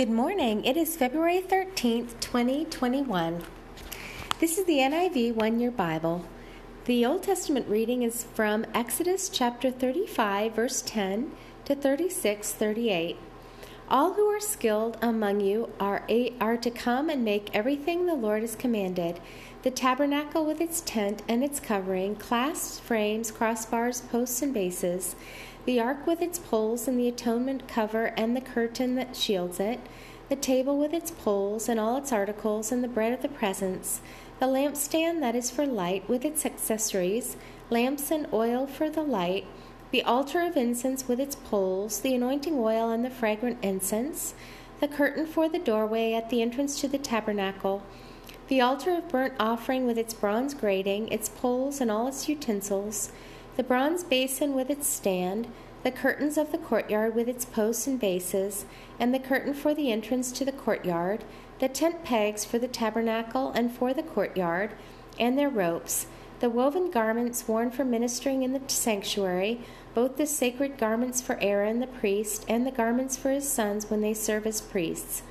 Good morning. It is February 13th, 2021. This is the NIV One Year Bible. The Old Testament reading is from Exodus chapter 35, verse 10 to 36, 38. All who are skilled among you are, are to come and make everything the Lord has commanded the tabernacle with its tent and its covering, clasps, frames, crossbars, posts, and bases the ark with its poles and the atonement cover and the curtain that shields it, the table with its poles and all its articles, and the bread of the presence, the lampstand that is for light with its accessories, lamps and oil for the light, the altar of incense with its poles, the anointing oil and the fragrant incense, the curtain for the doorway at the entrance to the tabernacle, the altar of burnt offering with its bronze grating, its poles and all its utensils, the bronze basin with its stand, the curtains of the courtyard with its posts and bases, and the curtain for the entrance to the courtyard, the tent pegs for the tabernacle and for the courtyard, and their ropes, the woven garments worn for ministering in the sanctuary, both the sacred garments for Aaron the priest and the garments for his sons when they serve as priests.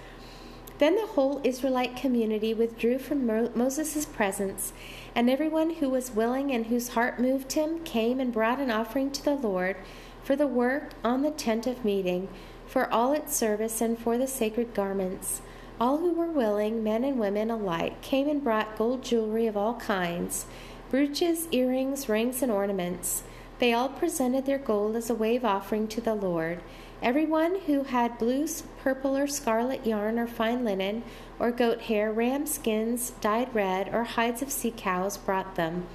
Then the whole Israelite community withdrew from Moses' presence and everyone who was willing and whose heart moved him came and brought an offering to the Lord for the work on the tent of meeting, for all its service, and for the sacred garments. All who were willing, men and women alike, came and brought gold jewelry of all kinds brooches, earrings, rings, and ornaments. They all presented their gold as a wave offering to the Lord. Everyone who had blue, purple, or scarlet yarn or fine linen, or goat hair, ram skins dyed red, or hides of sea cows brought them.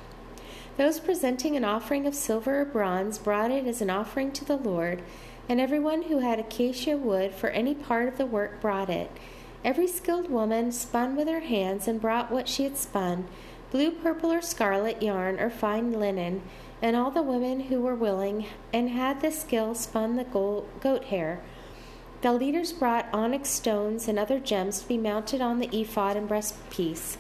Those presenting an offering of silver or bronze brought it as an offering to the Lord, and everyone who had acacia wood for any part of the work brought it. Every skilled woman spun with her hands and brought what she had spun blue, purple, or scarlet yarn or fine linen and all the women who were willing and had the skill spun the goat hair. The leaders brought onyx stones and other gems to be mounted on the ephod and breastpiece.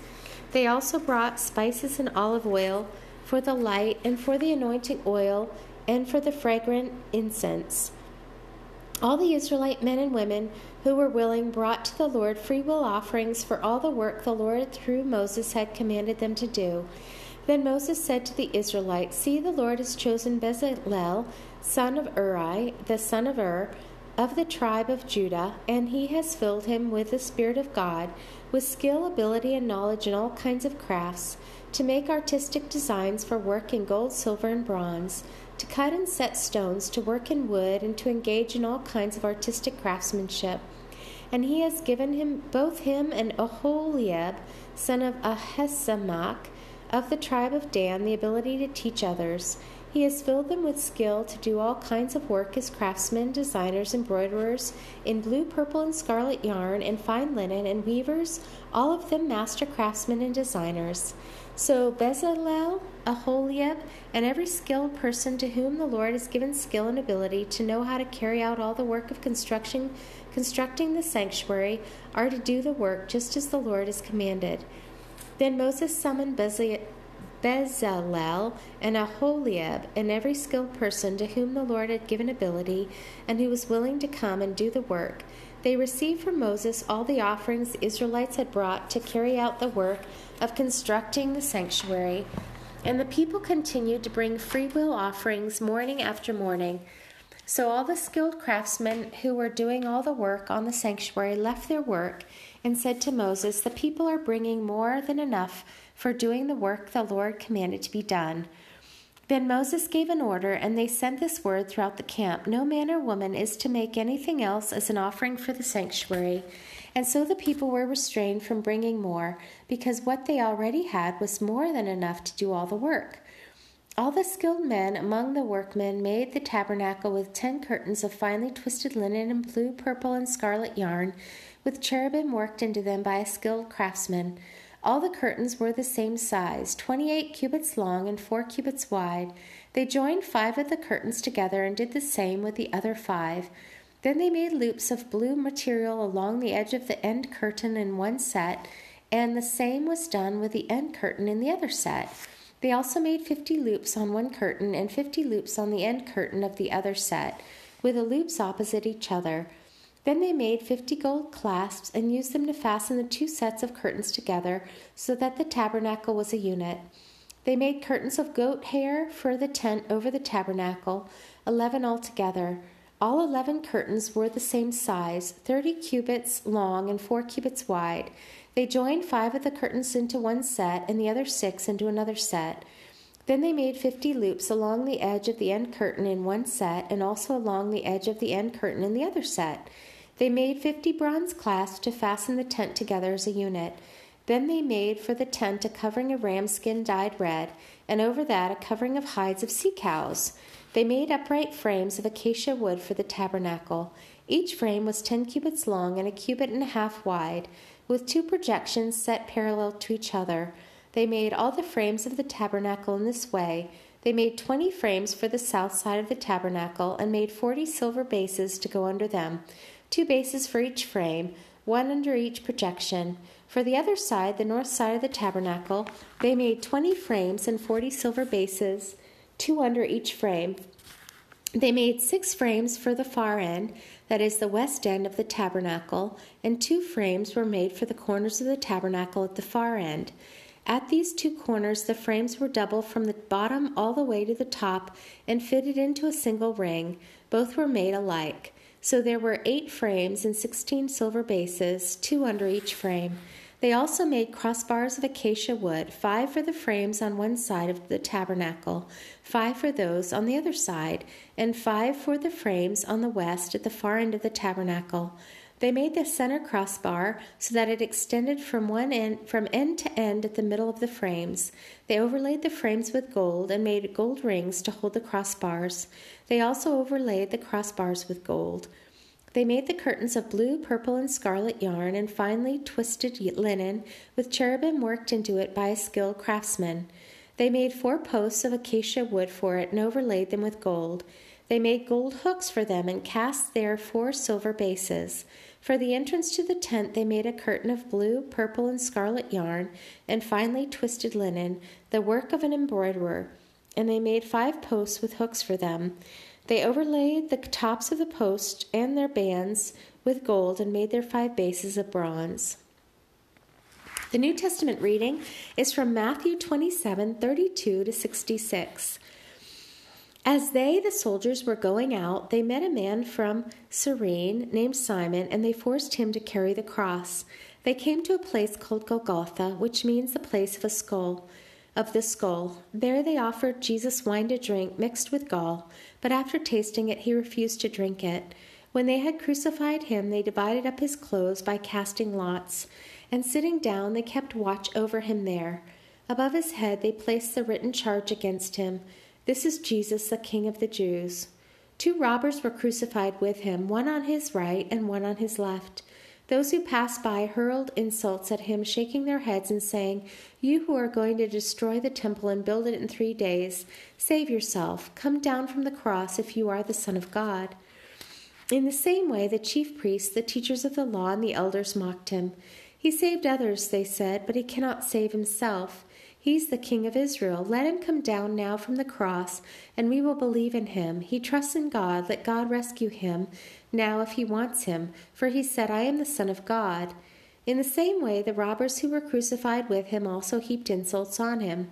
They also brought spices and olive oil for the light and for the anointing oil and for the fragrant incense. All the Israelite men and women who were willing brought to the Lord free will offerings for all the work the Lord through Moses had commanded them to do. Then Moses said to the Israelites, See, the Lord has chosen Bezalel, son of Uri, the son of Hur, of the tribe of Judah, and he has filled him with the Spirit of God, with skill, ability, and knowledge in all kinds of crafts, to make artistic designs for work in gold, silver, and bronze, to cut and set stones, to work in wood, and to engage in all kinds of artistic craftsmanship. And he has given him both him and Oholiab, son of Ahisamach, of the tribe of Dan the ability to teach others. He has filled them with skill to do all kinds of work as craftsmen, designers, embroiderers in blue, purple, and scarlet yarn, and fine linen, and weavers, all of them master craftsmen and designers. So Bezalel, Oholiab, and every skilled person to whom the Lord has given skill and ability to know how to carry out all the work of construction, constructing the sanctuary are to do the work just as the Lord has commanded. Then Moses summoned Bezalel and Oholiab and every skilled person to whom the Lord had given ability and who was willing to come and do the work. They received from Moses all the offerings the Israelites had brought to carry out the work of constructing the sanctuary. And the people continued to bring freewill offerings morning after morning. So all the skilled craftsmen who were doing all the work on the sanctuary left their work and said to Moses, The people are bringing more than enough for doing the work the Lord commanded to be done. Then Moses gave an order, and they sent this word throughout the camp No man or woman is to make anything else as an offering for the sanctuary. And so the people were restrained from bringing more, because what they already had was more than enough to do all the work. All the skilled men among the workmen made the tabernacle with ten curtains of finely twisted linen and blue, purple, and scarlet yarn with cherubim worked into them by a skilled craftsman. All the curtains were the same size, 28 cubits long and 4 cubits wide. They joined five of the curtains together and did the same with the other five. Then they made loops of blue material along the edge of the end curtain in one set, and the same was done with the end curtain in the other set. They also made 50 loops on one curtain and 50 loops on the end curtain of the other set, with the loops opposite each other. Then they made fifty gold clasps and used them to fasten the two sets of curtains together so that the tabernacle was a unit. They made curtains of goat hair for the tent over the tabernacle, eleven altogether. All eleven curtains were the same size, thirty cubits long and four cubits wide. They joined five of the curtains into one set and the other six into another set. Then they made fifty loops along the edge of the end curtain in one set and also along the edge of the end curtain in the other set. They made fifty bronze clasps to fasten the tent together as a unit. Then they made for the tent a covering of ram skin dyed red, and over that a covering of hides of sea cows. They made upright frames of acacia wood for the tabernacle. Each frame was ten cubits long and a cubit and a half wide, with two projections set parallel to each other. They made all the frames of the tabernacle in this way. They made twenty frames for the south side of the tabernacle, and made forty silver bases to go under them, two bases for each frame, one under each projection. For the other side, the north side of the tabernacle, they made twenty frames and forty silver bases, two under each frame. They made six frames for the far end, that is, the west end of the tabernacle, and two frames were made for the corners of the tabernacle at the far end. At these two corners, the frames were double from the bottom all the way to the top and fitted into a single ring. Both were made alike. So there were eight frames and sixteen silver bases, two under each frame. They also made crossbars of acacia wood, five for the frames on one side of the tabernacle, five for those on the other side, and five for the frames on the west at the far end of the tabernacle. They made the center crossbar so that it extended from one end from end to end at the middle of the frames. They overlaid the frames with gold and made gold rings to hold the crossbars. They also overlaid the crossbars with gold. They made the curtains of blue, purple, and scarlet yarn and finely twisted linen, with cherubim worked into it by a skilled craftsman. They made four posts of acacia wood for it and overlaid them with gold. They made gold hooks for them and cast their four silver bases. For the entrance to the tent, they made a curtain of blue, purple, and scarlet yarn and finely twisted linen, the work of an embroiderer. And they made five posts with hooks for them. They overlaid the tops of the posts and their bands with gold and made their five bases of bronze. The New Testament reading is from Matthew 27 32 to 66. As they, the soldiers, were going out, they met a man from Cyrene named Simon, and they forced him to carry the cross. They came to a place called Golgotha, which means the place of a skull of the skull. There they offered Jesus wine to drink mixed with gall, but after tasting it, he refused to drink it. When they had crucified him, they divided up his clothes by casting lots, and sitting down, they kept watch over him there. Above his head, they placed the written charge against him This is Jesus, the King of the Jews. Two robbers were crucified with him, one on his right and one on his left. Those who passed by hurled insults at him, shaking their heads and saying, You who are going to destroy the temple and build it in three days, save yourself. Come down from the cross if you are the Son of God. In the same way, the chief priests, the teachers of the law, and the elders mocked him. He saved others, they said, but he cannot save himself. He's the King of Israel. Let him come down now from the cross, and we will believe in him. He trusts in God. Let God rescue him now if he wants him, for he said, I am the Son of God. In the same way, the robbers who were crucified with him also heaped insults on him.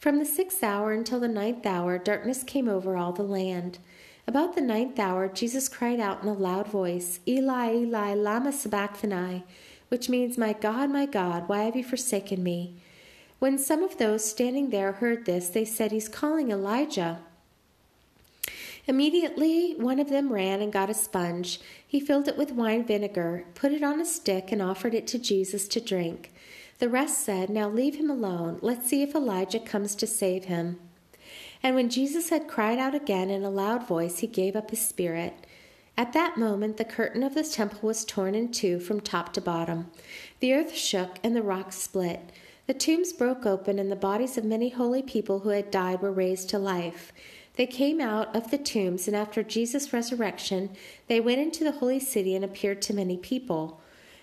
From the sixth hour until the ninth hour, darkness came over all the land. About the ninth hour, Jesus cried out in a loud voice, Eli, Eli, lama sabachthani, which means, My God, my God, why have you forsaken me? When some of those standing there heard this, they said, He's calling Elijah. Immediately, one of them ran and got a sponge. He filled it with wine vinegar, put it on a stick, and offered it to Jesus to drink. The rest said, Now leave him alone. Let's see if Elijah comes to save him. And when Jesus had cried out again in a loud voice, he gave up his spirit. At that moment, the curtain of the temple was torn in two from top to bottom. The earth shook and the rocks split. The tombs broke open, and the bodies of many holy people who had died were raised to life. They came out of the tombs, and after Jesus' resurrection, they went into the holy city and appeared to many people.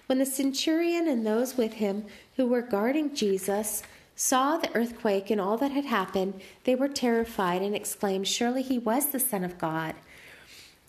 When the centurion and those with him who were guarding Jesus saw the earthquake and all that had happened, they were terrified and exclaimed, Surely he was the Son of God.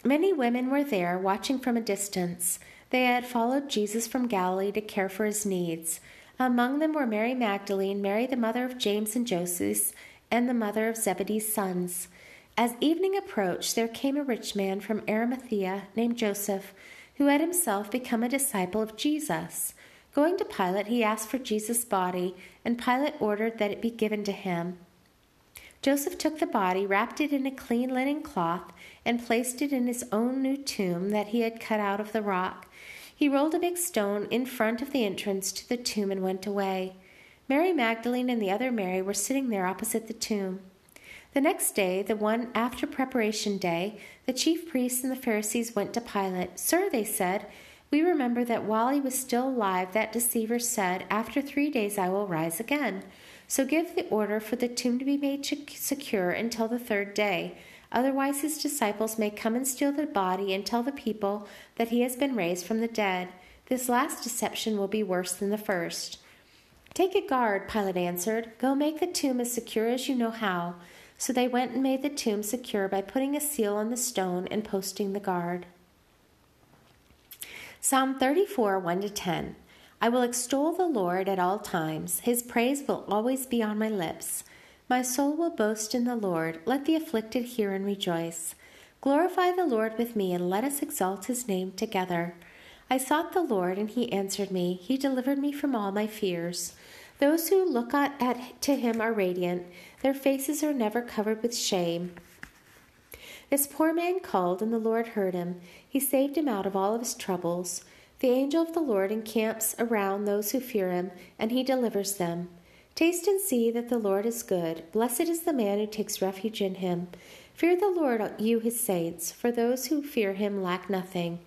Many women were there watching from a distance. They had followed Jesus from Galilee to care for his needs. Among them were Mary Magdalene, Mary the mother of James and Joseph, and the mother of Zebedee's sons. As evening approached, there came a rich man from Arimathea named Joseph, who had himself become a disciple of Jesus. Going to Pilate, he asked for Jesus' body, and Pilate ordered that it be given to him. Joseph took the body, wrapped it in a clean linen cloth, and placed it in his own new tomb that he had cut out of the rock. He rolled a big stone in front of the entrance to the tomb and went away. Mary Magdalene and the other Mary were sitting there opposite the tomb. The next day, the one after preparation day, the chief priests and the Pharisees went to Pilate. Sir, they said, we remember that while he was still alive, that deceiver said, After three days I will rise again. So give the order for the tomb to be made secure until the third day. Otherwise, his disciples may come and steal the body and tell the people that he has been raised from the dead. This last deception will be worse than the first. Take a guard, Pilate answered. Go make the tomb as secure as you know how. So they went and made the tomb secure by putting a seal on the stone and posting the guard. Psalm 34 1 to 10. I will extol the Lord at all times. His praise will always be on my lips. My soul will boast in the Lord. Let the afflicted hear and rejoice. Glorify the Lord with me, and let us exalt his name together. I sought the Lord, and he answered me. He delivered me from all my fears. Those who look at, at, to him are radiant, their faces are never covered with shame. This poor man called, and the Lord heard him. He saved him out of all of his troubles. The angel of the Lord encamps around those who fear him, and he delivers them. Taste and see that the Lord is good. Blessed is the man who takes refuge in him. Fear the Lord, you his saints, for those who fear him lack nothing.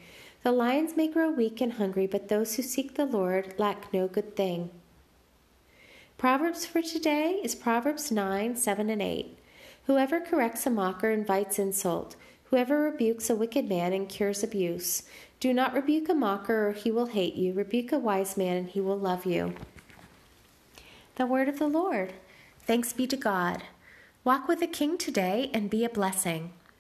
The lions may grow weak and hungry, but those who seek the Lord lack no good thing. Proverbs for today is Proverbs 9, 7, and 8. Whoever corrects a mocker invites insult. Whoever rebukes a wicked man incurs abuse. Do not rebuke a mocker, or he will hate you. Rebuke a wise man, and he will love you. The word of the Lord. Thanks be to God. Walk with the King today and be a blessing.